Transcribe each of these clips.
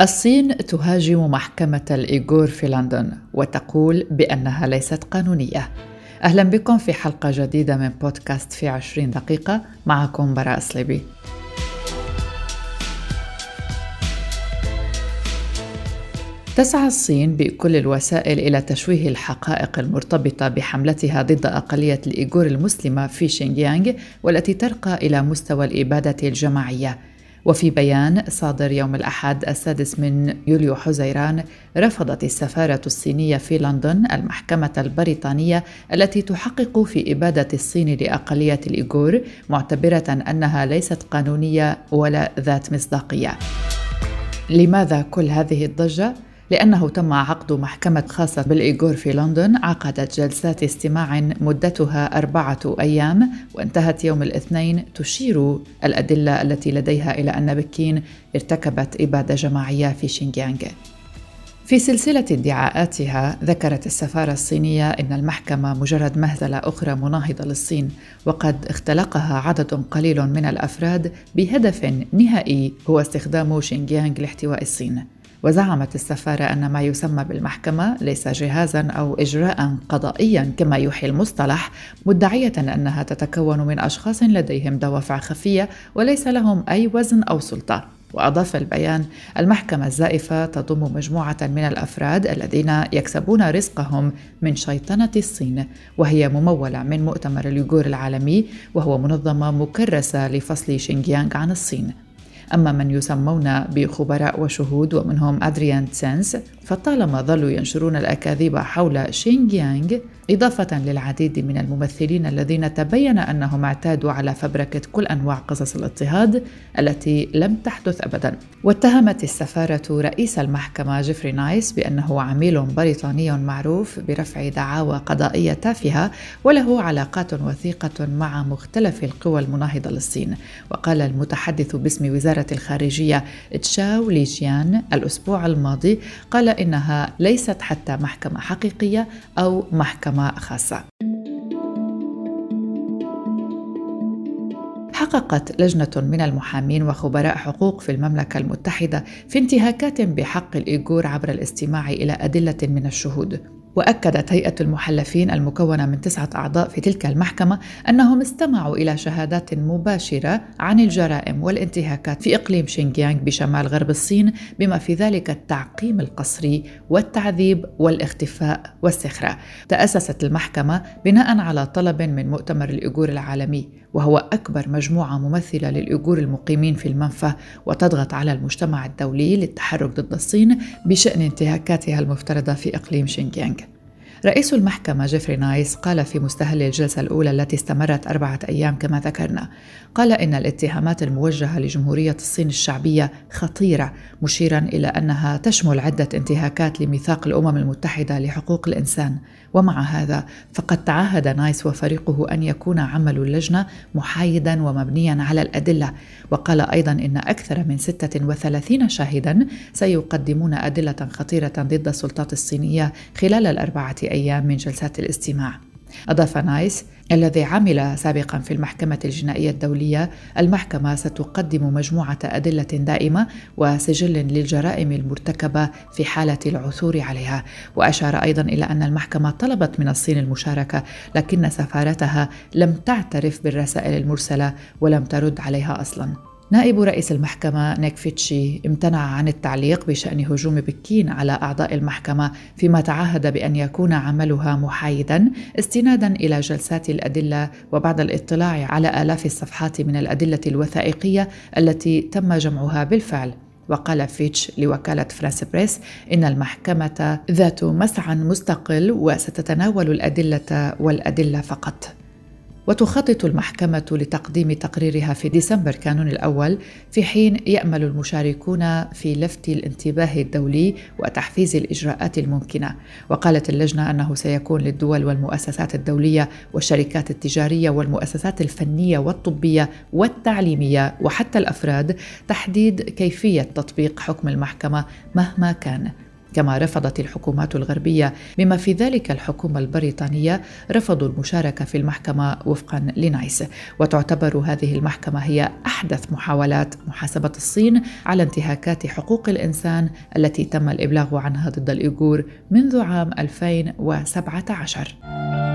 الصين تهاجم محكمة الإيغور في لندن وتقول بأنها ليست قانونية. أهلا بكم في حلقة جديدة من بودكاست في عشرين دقيقة معكم براء صليبي. تسعى الصين بكل الوسائل إلى تشويه الحقائق المرتبطة بحملتها ضد أقلية الإيغور المسلمة في شينجيانغ والتي ترقى إلى مستوى الإبادة الجماعية وفي بيان صادر يوم الأحد السادس من يوليو حزيران رفضت السفارة الصينية في لندن المحكمة البريطانية التي تحقق في إبادة الصين لأقلية الإيغور معتبرة أنها ليست قانونية ولا ذات مصداقية. لماذا كل هذه الضجة؟ لأنه تم عقد محكمة خاصة بالإيغور في لندن عقدت جلسات استماع مدتها أربعة أيام وانتهت يوم الاثنين تشير الأدلة التي لديها إلى أن بكين ارتكبت إبادة جماعية في شينجيانغ. في سلسلة ادعاءاتها ذكرت السفارة الصينية أن المحكمة مجرد مهزلة أخرى مناهضة للصين وقد اختلقها عدد قليل من الأفراد بهدف نهائي هو استخدام شينجيانغ لاحتواء الصين. وزعمت السفارة أن ما يسمى بالمحكمة ليس جهازا أو إجراء قضائيا كما يوحي المصطلح مدعية أنها تتكون من أشخاص لديهم دوافع خفية وليس لهم أي وزن أو سلطة. وأضاف البيان المحكمة الزائفة تضم مجموعة من الأفراد الذين يكسبون رزقهم من شيطنة الصين وهي ممولة من مؤتمر اليوغور العالمي وهو منظمة مكرسة لفصل شينجيانغ عن الصين. أما من يسمون بخبراء وشهود ومنهم أدريان تسنس فطالما ظلوا ينشرون الأكاذيب حول شينجيانغ إضافة للعديد من الممثلين الذين تبين أنهم اعتادوا على فبركة كل أنواع قصص الاضطهاد التي لم تحدث أبدا. واتهمت السفارة رئيس المحكمة جيفري نايس بأنه عميل بريطاني معروف برفع دعاوى قضائية تافهة وله علاقات وثيقة مع مختلف القوى المناهضة للصين. وقال المتحدث باسم وزارة الخارجية تشاو ليجيان الأسبوع الماضي قال إنها ليست حتى محكمة حقيقية أو محكمة خاصة. حققت لجنة من المحامين وخبراء حقوق في المملكة المتحدة في انتهاكات بحق الإيغور عبر الاستماع إلى أدلة من الشهود. وأكدت هيئة المحلفين المكونة من تسعة أعضاء في تلك المحكمة أنهم استمعوا إلى شهادات مباشرة عن الجرائم والانتهاكات في إقليم شينجيانغ بشمال غرب الصين بما في ذلك التعقيم القسري والتعذيب والاختفاء والسخرة. تأسست المحكمة بناء على طلب من مؤتمر الايغور العالمي وهو أكبر مجموعة ممثلة للايغور المقيمين في المنفى وتضغط على المجتمع الدولي للتحرك ضد الصين بشأن انتهاكاتها المفترضة في إقليم شينجيانغ. رئيس المحكمة جيفري نايس قال في مستهل الجلسة الأولى التي استمرت أربعة أيام كما ذكرنا. قال إن الاتهامات الموجهة لجمهورية الصين الشعبية خطيرة مشيرا إلى أنها تشمل عدة انتهاكات لميثاق الأمم المتحدة لحقوق الإنسان. ومع هذا فقد تعهد نايس وفريقه أن يكون عمل اللجنة محايدا ومبنيا على الأدلة. وقال أيضا إن أكثر من 36 شاهدا سيقدمون أدلة خطيرة ضد السلطات الصينية خلال الأربعة أيام من جلسات الاستماع. أضاف نايس الذي عمل سابقا في المحكمة الجنائية الدولية المحكمة ستقدم مجموعة أدلة دائمة وسجل للجرائم المرتكبة في حالة العثور عليها. وأشار أيضا إلى أن المحكمة طلبت من الصين المشاركة لكن سفارتها لم تعترف بالرسائل المرسلة ولم ترد عليها أصلاً. نائب رئيس المحكمة نيك فيتشي امتنع عن التعليق بشأن هجوم بكين على أعضاء المحكمة فيما تعهد بأن يكون عملها محايدا استنادا إلى جلسات الأدلة وبعد الاطلاع على آلاف الصفحات من الأدلة الوثائقية التي تم جمعها بالفعل. وقال فيتش لوكالة فرانس بريس إن المحكمة ذات مسعى مستقل وستتناول الأدلة والأدلة فقط. وتخطط المحكمة لتقديم تقريرها في ديسمبر كانون الأول في حين يأمل المشاركون في لفت الانتباه الدولي وتحفيز الإجراءات الممكنة. وقالت اللجنة أنه سيكون للدول والمؤسسات الدولية والشركات التجارية والمؤسسات الفنية والطبية والتعليمية وحتى الأفراد تحديد كيفية تطبيق حكم المحكمة مهما كان. كما رفضت الحكومات الغربية بما في ذلك الحكومة البريطانية رفضوا المشاركة في المحكمة وفقا لنايس. وتعتبر هذه المحكمة هي أحدث محاولات محاسبة الصين على انتهاكات حقوق الإنسان التي تم الإبلاغ عنها ضد الإيغور منذ عام 2017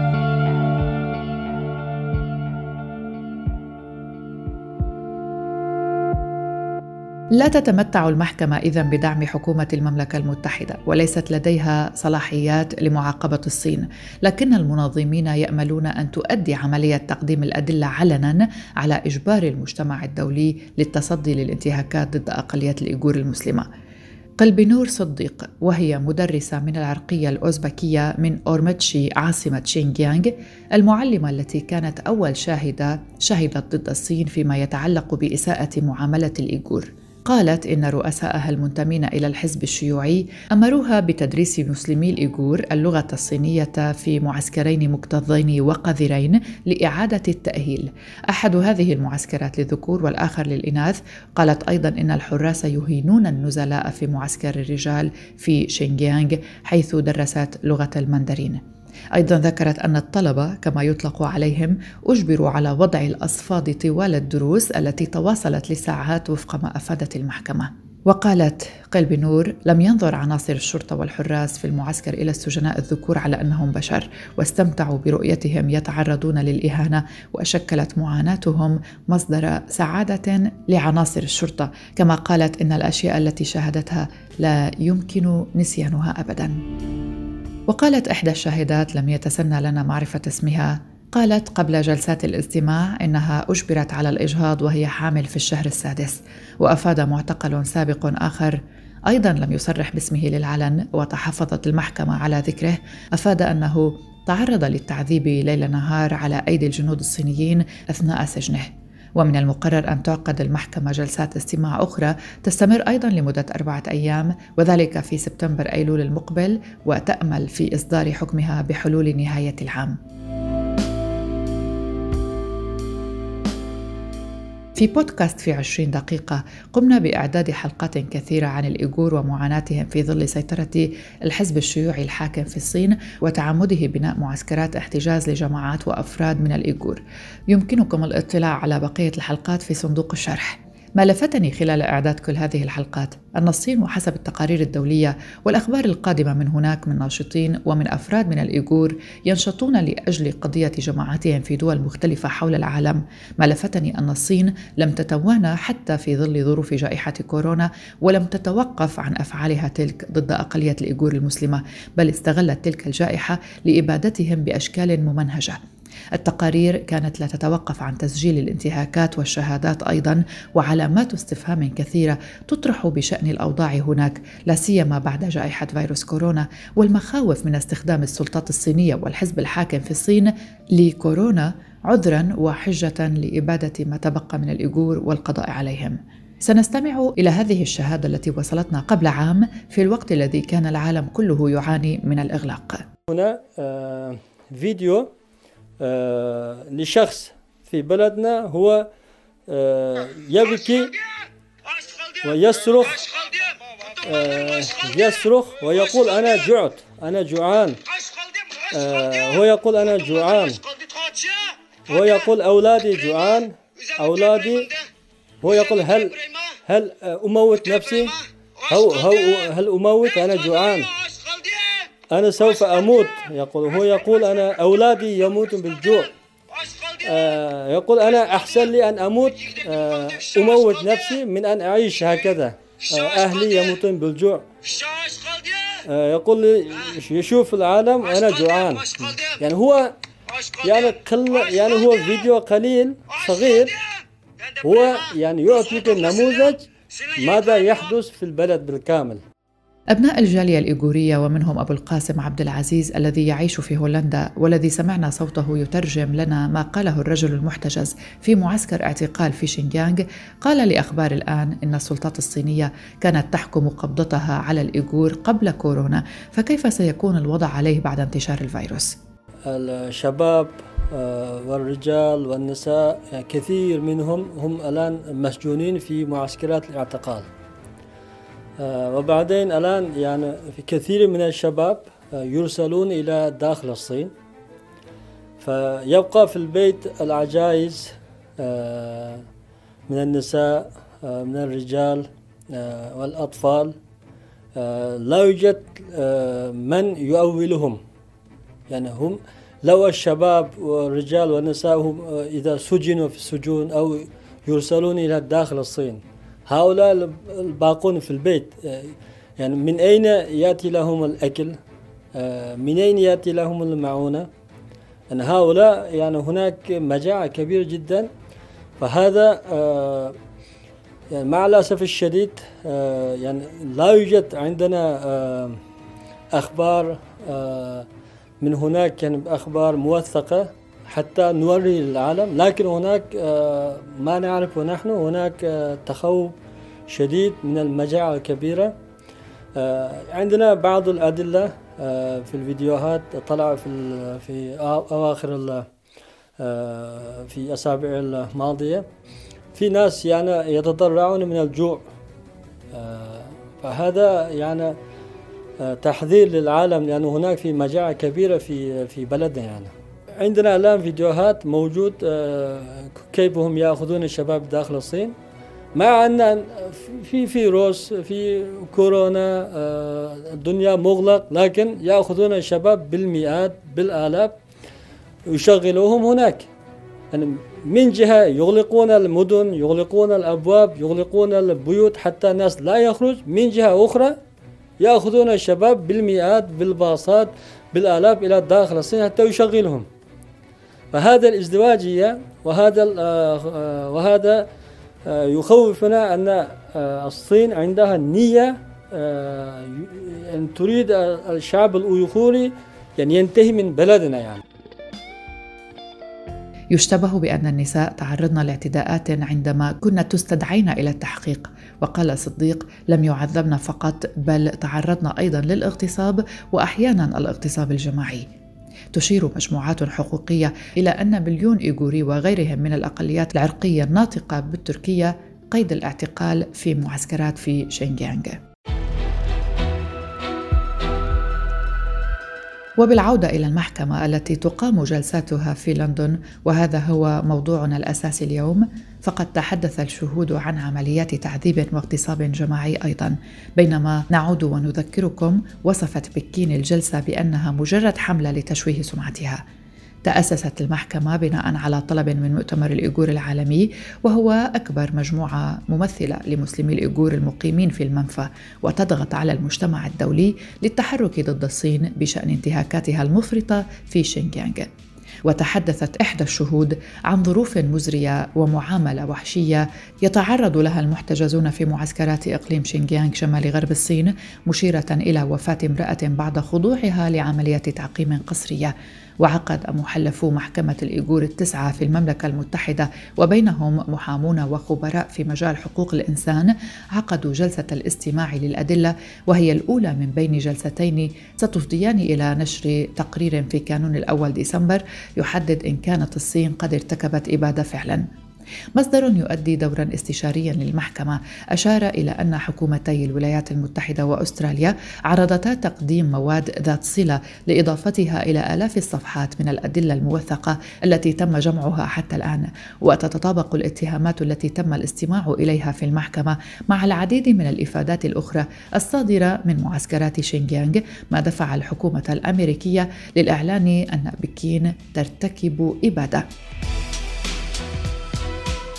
لا تتمتع المحكمة إذا بدعم حكومة المملكة المتحدة وليست لديها صلاحيات لمعاقبة الصين، لكن المنظمين يأملون أن تؤدي عملية تقديم الأدلة علنا على إجبار المجتمع الدولي للتصدي للانتهاكات ضد أقليات الإيغور المسلمة. قلب نور صديق وهي مدرسة من العرقية الأوزبكية من أورمتشي عاصمة شينجيانغ المعلمة التي كانت أول شاهدة شهدت ضد الصين فيما يتعلق بإساءة معاملة الإيغور قالت إن رؤساءها المنتمين إلى الحزب الشيوعي أمروها بتدريس مسلمي الإيغور اللغة الصينية في معسكرين مكتظين وقذرين لإعادة التأهيل. أحد هذه المعسكرات للذكور والآخر للإناث قالت أيضا إن الحراس يهينون النزلاء في معسكر الرجال في شينجيانغ حيث درست لغة المندرين. أيضا ذكرت أن الطلبة كما يطلق عليهم أجبروا على وضع الأصفاد طوال الدروس التي تواصلت لساعات وفق ما أفادت المحكمة. وقالت قلب نور لم ينظر عناصر الشرطة والحراس في المعسكر إلى السجناء الذكور على أنهم بشر واستمتعوا برؤيتهم يتعرضون للإهانة وشكلت معاناتهم مصدر سعادة لعناصر الشرطة. كما قالت إن الأشياء التي شاهدتها لا يمكن نسيانها أبداً. وقالت إحدى الشاهدات لم يتسنى لنا معرفة اسمها. قالت قبل جلسات الاستماع إنها أجبرت على الإجهاض وهي حامل في الشهر السادس وأفاد معتقل سابق آخر. أيضا لم يصرح باسمه للعلن وتحفظت المحكمة على ذكره. أفاد أنه تعرض للتعذيب ليل نهار على أيدي الجنود الصينيين أثناء سجنه. ومن المقرر أن تعقد المحكمة جلسات استماع أخرى تستمر أيضا لمدة أربعة أيام وذلك في سبتمبر أيلول المقبل وتأمل في إصدار حكمها بحلول نهاية العام. في بودكاست في عشرين دقيقة قمنا بإعداد حلقات كثيرة عن الإيغور ومعاناتهم في ظل سيطرة الحزب الشيوعي الحاكم في الصين وتعمده بناء معسكرات احتجاز لجماعات وأفراد من الإيغور. يمكنكم الاطلاع على بقية الحلقات في صندوق الشرح. ما لفتني خلال إعداد كل هذه الحلقات. أن الصين وحسب التقارير الدولية والأخبار القادمة من هناك من ناشطين ومن أفراد من الإيغور ينشطون لأجل قضية جماعاتهم في دول مختلفة حول العالم. ما لفتني أن الصين لم تتوانى حتى في ظل ظروف جائحة كورونا ولم تتوقف عن أفعالها تلك ضد أقلية الإيغور المسلمة بل استغلت تلك الجائحة لإبادتهم بأشكال ممنهجة. التقارير كانت لا تتوقف عن تسجيل الانتهاكات والشهادات أيضا وعلامات استفهام كثيرة تطرح بشأن الأوضاع هناك لا سيما بعد جائحة فيروس كورونا والمخاوف من استخدام السلطات الصينية والحزب الحاكم في الصين لكورونا عذرا وحجة لإبادة ما تبقى من الإيغور والقضاء عليهم. سنستمع إلى هذه الشهادة التي وصلتنا قبل عام في الوقت الذي كان العالم كله يعاني من الإغلاق. هنا آه، فيديو لشخص في بلدنا هو آه، يبكي ويصرخ آه، يصرخ ويقول أنا جعت أنا جوعان هو يقول أنا جوعان هو يقول أولادي جوعان أولادي هو يقول هل هل أموت نفسي؟ هل أموت؟ أنا جوعان. أنا سوف أموت. يقول هو يقول أنا أولادي يموتون بالجوع. آه يقول أنا أحسن لي أن أموت. آه أموت نفسي من أن أعيش هكذا. آه أهلي يموتون بالجوع. آه يقول لي يشوف العالم أنا جوعان. يعني هو يعني قل يعني هو فيديو قليل صغير. هو يعني يعطيك النموذج ماذا يحدث في البلد بالكامل. أبناء الجالية الإيغورية ومنهم أبو القاسم عبد العزيز الذي يعيش في هولندا والذي سمعنا صوته يترجم لنا ما قاله الرجل المحتجز في معسكر اعتقال في شينجيانغ قال لأخبار الآن إن السلطات الصينية كانت تحكم قبضتها على الإيغور قبل كورونا فكيف سيكون الوضع عليه بعد انتشار الفيروس؟ الشباب آه، والرجال والنساء كثير منهم هم الآن مسجونين في معسكرات الاعتقال وبعدين الآن يعني في كثير من الشباب يرسلون إلى داخل الصين. فيبقى في البيت العجائز من النساء من الرجال والأطفال لا يوجد من يؤولهم. يعني هم لو الشباب والرجال والنساء هم إذا سجنوا في السجون أو يرسلون إلى داخل الصين. هؤلاء الباقون في البيت يعني من أين يأتي لهم الأكل؟ من أين يأتي لهم المعونة؟ أن هؤلاء يعني هناك مجاعة كبيرة جدا. فهذا يعني مع الأسف الشديد يعني لا يوجد عندنا أخبار من هناك يعني أخبار موثقة. حتى نوري للعالم لكن هناك ما نعرفه نحن هناك تخوف شديد من المجاعة الكبيرة. عندنا بعض الأدلة في الفيديوهات طلع في في أواخر في أسابيع الماضية. في ناس يعني يتضرعون من الجوع. فهذا يعني تحذير للعالم لأن هناك في مجاعة كبيرة في في بلدنا يعني. عندنا الآن فيديوهات موجود كيف هم يأخذون الشباب داخل الصين. مع أن في فيروس في كورونا الدنيا مغلق لكن يأخذون الشباب بالمئات بالآلاف يشغلوهم هناك. يعني من جهة يغلقون المدن يغلقون الأبواب يغلقون البيوت حتى الناس لا يخرج. من جهة أخرى يأخذون الشباب بالمئات بالباصات بالآلاف إلى داخل الصين حتى يشغلهم. فهذا الازدواجية وهذا وهذا يخوفنا أن الصين عندها نية أن تريد الشعب الأيغوري يعني ينتهي من بلدنا يعني. يشتبه بأن النساء تعرضن لاعتداءات عندما كن تستدعين إلى التحقيق. وقال صديق لم يعذبن فقط بل تعرضن أيضا للاغتصاب وأحيانا الاغتصاب الجماعي. تشير مجموعات حقوقية إلى أن مليون إيغوري وغيرهم من الأقليات العرقية الناطقة بالتركية قيد الاعتقال في معسكرات في شينجيانغ. وبالعودة إلى المحكمة التي تقام جلساتها في لندن وهذا هو موضوعنا الأساسي اليوم. فقد تحدث الشهود عن عمليات تعذيب واغتصاب جماعي أيضا. بينما نعود ونذكركم وصفت بكين الجلسة بأنها مجرد حملة لتشويه سمعتها. تأسست المحكمة بناء على طلب من مؤتمر الإيغور العالمي وهو أكبر مجموعة ممثلة لمسلمي الإيغور المقيمين في المنفى وتضغط على المجتمع الدولي للتحرك ضد الصين بشأن انتهاكاتها المفرطة في شينجيانغ وتحدثت إحدى الشهود عن ظروف مزرية ومعاملة وحشية يتعرض لها المحتجزون في معسكرات إقليم شينجيانغ شمال غرب الصين مشيرة إلى وفاة امرأة بعد خضوعها لعملية تعقيم قسرية. وعقد محلفو محكمة الإيغور التسعة في المملكة المتحدة وبينهم محامون وخبراء في مجال حقوق الإنسان عقدوا جلسة الاستماع للأدلة وهي الأولى من بين جلستين ستفضيان إلى نشر تقرير في كانون الأول ديسمبر يحدد إن كانت الصين قد ارتكبت إبادة فعلا. مصدر يؤدي دورا استشاريا للمحكمة. أشار إلى أن حكومتي الولايات المتحدة وأستراليا عرضتا تقديم مواد ذات صلة لإضافتها إلى آلاف الصفحات من الأدلة الموثقة التي تم جمعها حتى الآن وتتطابق الاتهامات التي تم الاستماع إليها في المحكمة مع العديد من الإفادات الأخرى الصادرة من معسكرات شينجيانغ ما دفع الحكومة الأمريكية للإعلان أن بكين ترتكب إبادة.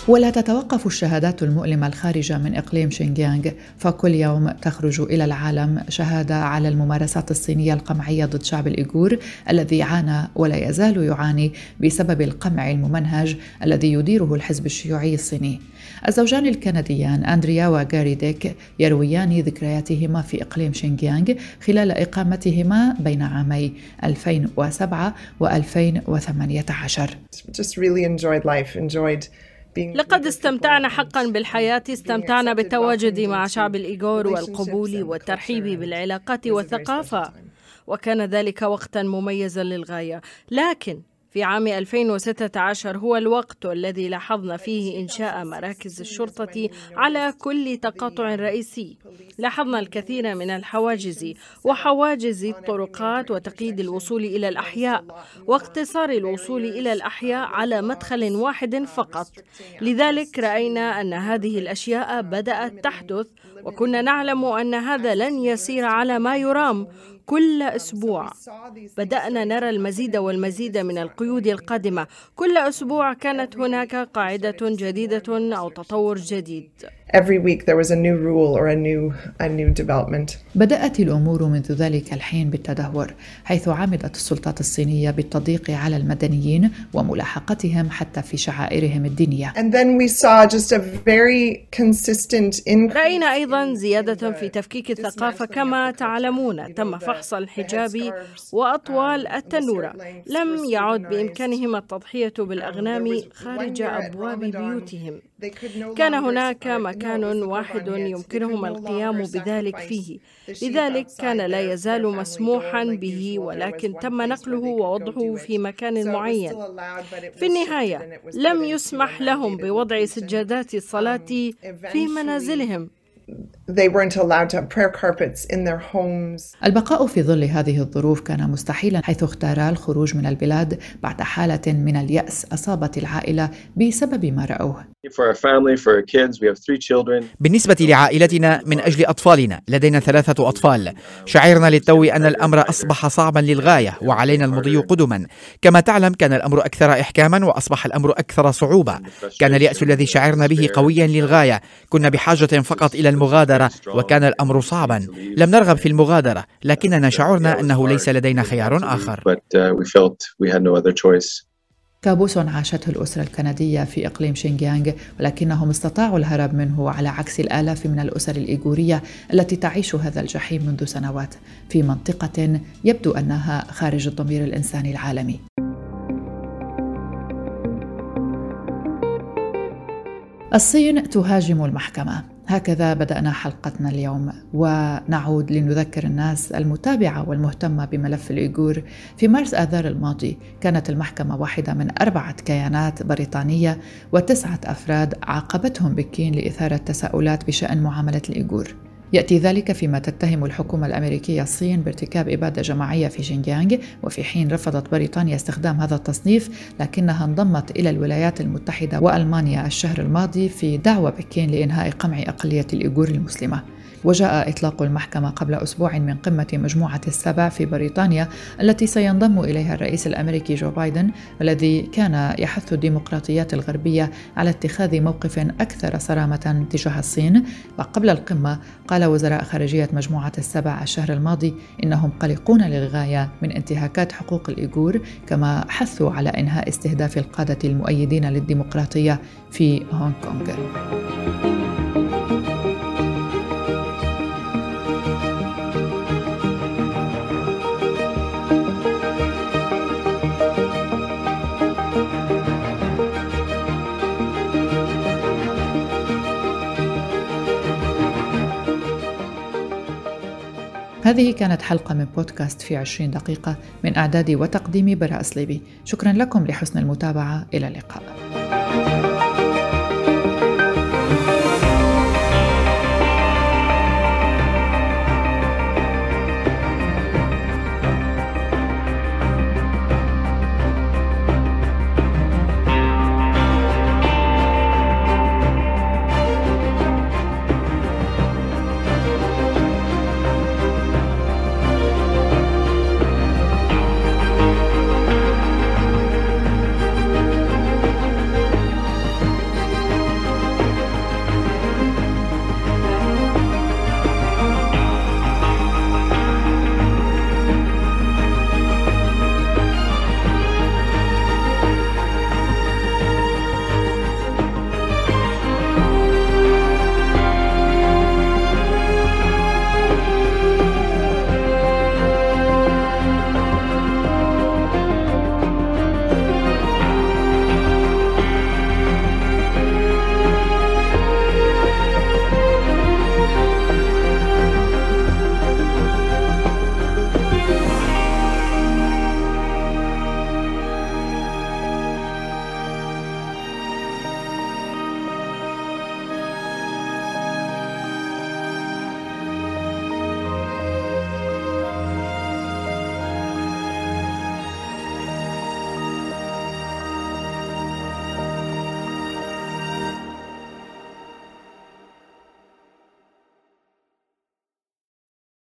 ولا تتوقف الشهادات المؤلمة الخارجة من إقليم شينجيانغ فكل يوم تخرج إلى العالم شهادة على الممارسات الصينية القمعية ضد شعب الإيغور الذي عانى ولا يزال يعاني بسبب القمع الممنهج الذي يديره الحزب الشيوعي الصيني. الزوجان الكنديان أندريا وغاري ديك يرويان ذكرياتهما في إقليم شينجيانغ خلال إقامتهما بين عامي 2007 و 2018 Just really enjoyed life, enjoyed لقد استمتعنا حقا بالحياة استمتعنا بالتواجد مع شعب الإيغور والقبول والترحيب بالعلاقات والثقافة. وكان ذلك وقتا مميزا للغاية. لكن في عام 2016 هو الوقت الذي لاحظنا فيه إنشاء مراكز الشرطة على كل تقاطع رئيسي. لاحظنا الكثير من الحواجز وحواجز الطرقات وتقييد الوصول إلى الأحياء واقتصار الوصول إلى الأحياء على مدخل واحد فقط. لذلك رأينا أن هذه الأشياء بدأت تحدث وكنا نعلم أن هذا لن يسير على ما يرام. كل أسبوع. بدأنا نرى المزيد والمزيد من القيود القادمة. كل أسبوع كانت هناك قاعدة جديدة أو تطور جديد. Every week there was a new rule or a new a new development. بدأت الأمور منذ ذلك الحين بالتدهور حيث عمدت السلطات الصينية بالتضييق على المدنيين وملاحقتهم حتى في شعائرهم الدينية. And then we saw just a very consistent increase. رأينا أيضا زيادة في تفكيك الثقافة كما تعلمون تم فحص الحجاب وأطوال التنورة لم يعد بإمكانهم التضحية بالأغنام خارج أبواب بيوتهم كان هناك مكان واحد يمكنهم القيام بذلك فيه. لذلك كان لا يزال مسموحا به ولكن تم نقله ووضعه في مكان معين. في النهاية لم يسمح لهم بوضع سجادات الصلاة في منازلهم. They weren't allowed to have prayer carpets in their homes. البقاء في ظل هذه الظروف كان مستحيلا حيث اختارا الخروج من البلاد بعد حالة من اليأس أصابت العائلة بسبب ما رأوه. بالنسبة لعائلتنا من أجل أطفالنا لدينا ثلاثة أطفال. شعرنا للتو أن الأمر أصبح صعبا للغاية وعلينا المضي قدما. كما تعلم كان الأمر أكثر إحكاما وأصبح الأمر أكثر صعوبة. كان اليأس الذي شعرنا به قويا للغاية. كنا بحاجة فقط إلى المغادرة وكان الأمر صعبا. لم نرغب في المغادرة لكننا شعرنا أنه ليس لدينا خيار آخر. كابوس عاشته الأسرة الكندية في إقليم شينجيانغ ولكنهم استطاعوا الهرب منه على عكس الآلاف من الأسر الإيغورية التي تعيش هذا الجحيم منذ سنوات. في منطقة يبدو أنها خارج الضمير الإنساني العالمي. الصين تهاجم المحكمة. هكذا بدأنا حلقتنا اليوم ونعود لنذكر الناس المتابعة والمهتمة بملف الإيغور. في مارس آذار الماضي كانت المحكمة واحدة من أربعة كيانات بريطانية وتسعة أفراد عاقبتهم بكين لإثارة تساؤلات بشأن معاملة الإيغور. يأتي ذلك فيما تتهم الحكومة الأمريكية الصين بارتكاب إبادة جماعية في شينجيانغ وفي حين رفضت بريطانيا استخدام هذا التصنيف لكنها انضمت إلى الولايات المتحدة وألمانيا الشهر الماضي في دعوة بكين لإنهاء قمع أقلية الإيغور المسلمة. وجاء إطلاق المحكمة قبل أسبوع من قمة مجموعة السبع في بريطانيا التي سينضم إليها الرئيس الأمريكي جو بايدن والذي كان يحث الديمقراطيات الغربية على اتخاذ موقف أكثر صرامة تجاه الصين وقبل القمة قال وزراء خارجية مجموعة السبع الشهر الماضي إنهم قلقون للغاية من انتهاكات حقوق الإيغور كما حثوا على إنهاء استهداف القادة المؤيدين للديمقراطية في هونغ كونغ. هذه كانت حلقة من بودكاست في عشرين دقيقة من إعدادي وتقديمي براء صليبي شكرا لكم لحسن المتابعة. إلى اللقاء.